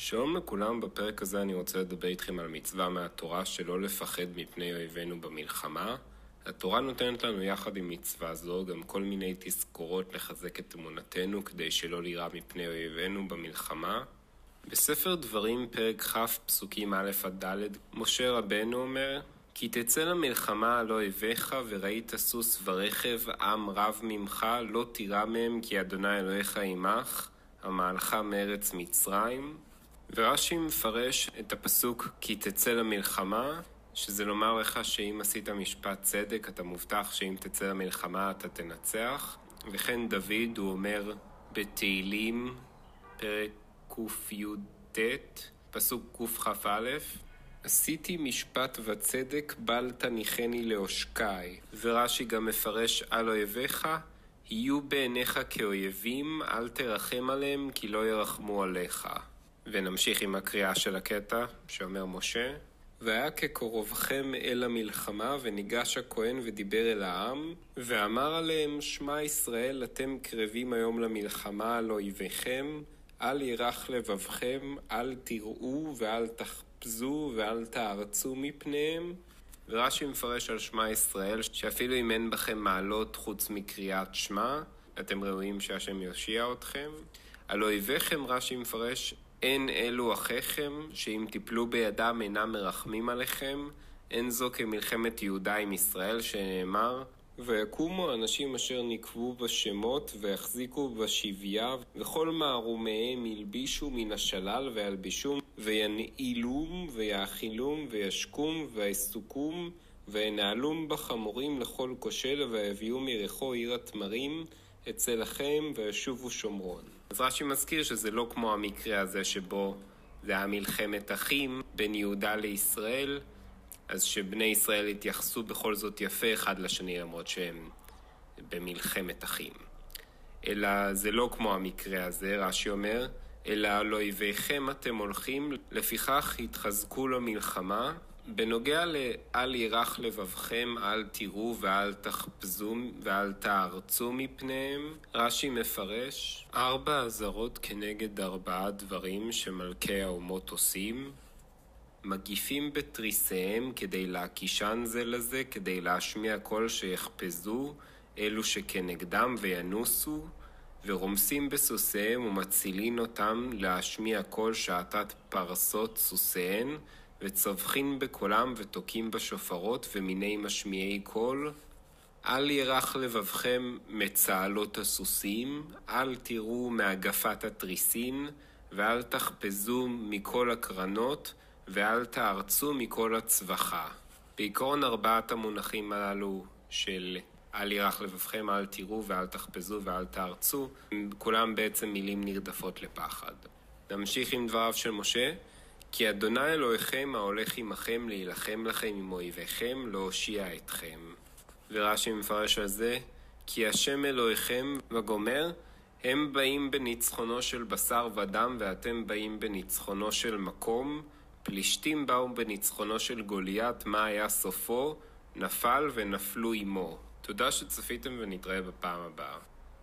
שלום לכולם, בפרק הזה אני רוצה לדבר איתכם על מצווה מהתורה שלא לפחד מפני אויבינו במלחמה. התורה נותנת לנו יחד עם מצווה זו גם כל מיני תזכורות לחזק את אמונתנו כדי שלא לירא מפני אויבינו במלחמה. בספר דברים, פרק כ', פסוקים א' עד ד', משה רבנו אומר כי תצא למלחמה על אויביך וראית סוס ורכב, עם רב ממך, לא תירא מהם כי אדוני אלוהיך עמך, המהלך מארץ מצרים. ורש"י מפרש את הפסוק כי תצא למלחמה, שזה לומר לך שאם עשית משפט צדק, אתה מובטח שאם תצא למלחמה אתה תנצח. וכן דוד, הוא אומר בתהילים, פרק קי"ט, פסוק קכ"א, עשיתי משפט וצדק, בל תניחני לעושקי. ורש"י גם מפרש על אויביך, יהיו בעיניך כאויבים, אל תרחם עליהם, כי לא ירחמו עליך. ונמשיך עם הקריאה של הקטע, שאומר משה, והיה כקרובכם אל המלחמה, וניגש הכהן ודיבר אל העם, ואמר עליהם, שמע ישראל, אתם קרבים היום למלחמה על אויביכם, אל ירח לבבכם, אל תראו ואל תחפזו ואל תארצו מפניהם. ורש"י מפרש על שמע ישראל, שאפילו אם אין בכם מעלות חוץ מקריאת שמע, אתם ראויים שהשם יושיע אתכם. על אויביכם רש"י מפרש, אין אלו אחיכם, שאם תיפלו בידם אינם מרחמים עליכם, אין זו כמלחמת יהודה עם ישראל, שנאמר, ויקומו אנשים אשר נקבו בשמות, ויחזיקו בשביה, וכל מערומיהם ילבישו מן השלל, וילבישום, וינעילום, ויאכילום, וישקום, ויסוכום, וינעלום בחמורים לכל כושל, ויביאום ירחו עיר התמרים, אצל לכם, וישובו שומרון. אז רש"י מזכיר שזה לא כמו המקרה הזה שבו זה היה מלחמת אחים בין יהודה לישראל, אז שבני ישראל התייחסו בכל זאת יפה אחד לשני למרות שהם במלחמת אחים. אלא זה לא כמו המקרה הזה, רש"י אומר, אלא על אויביכם אתם הולכים, לפיכך התחזקו למלחמה, בנוגע ל"אל ירח לבבכם, אל תראו ואל תחפזו ואל תארצו מפניהם", רש"י מפרש ארבע אזהרות כנגד ארבעה דברים שמלכי האומות עושים מגיפים בתריסיהם כדי להקישן זה לזה, כדי להשמיע קול שיחפזו אלו שכנגדם וינוסו, ורומסים בסוסיהם ומצילין אותם להשמיע קול שעתת פרסות סוסיהן, וצווחין בקולם ותוקעים בשופרות ומיני משמיעי קול. אל ירח לבבכם מצהלות הסוסים, אל תראו מהגפת התריסין, ואל תחפזו מכל הקרנות, ואל תארצו מכל הצווחה. בעיקרון ארבעת המונחים הללו של אל ירח לבבכם, אל תראו ואל תחפזו ואל תארצו, כולם בעצם מילים נרדפות לפחד. נמשיך עם דבריו של משה. כי אדוני אלוהיכם ההולך עמכם להילחם לכם עם אויביכם, להושיע אתכם. ורש"י מפרש על זה, כי השם אלוהיכם וגומר, הם באים בניצחונו של בשר ודם, ואתם באים בניצחונו של מקום. פלישתים באו בניצחונו של גוליית, מה היה סופו? נפל ונפלו עמו. תודה שצפיתם ונתראה בפעם הבאה.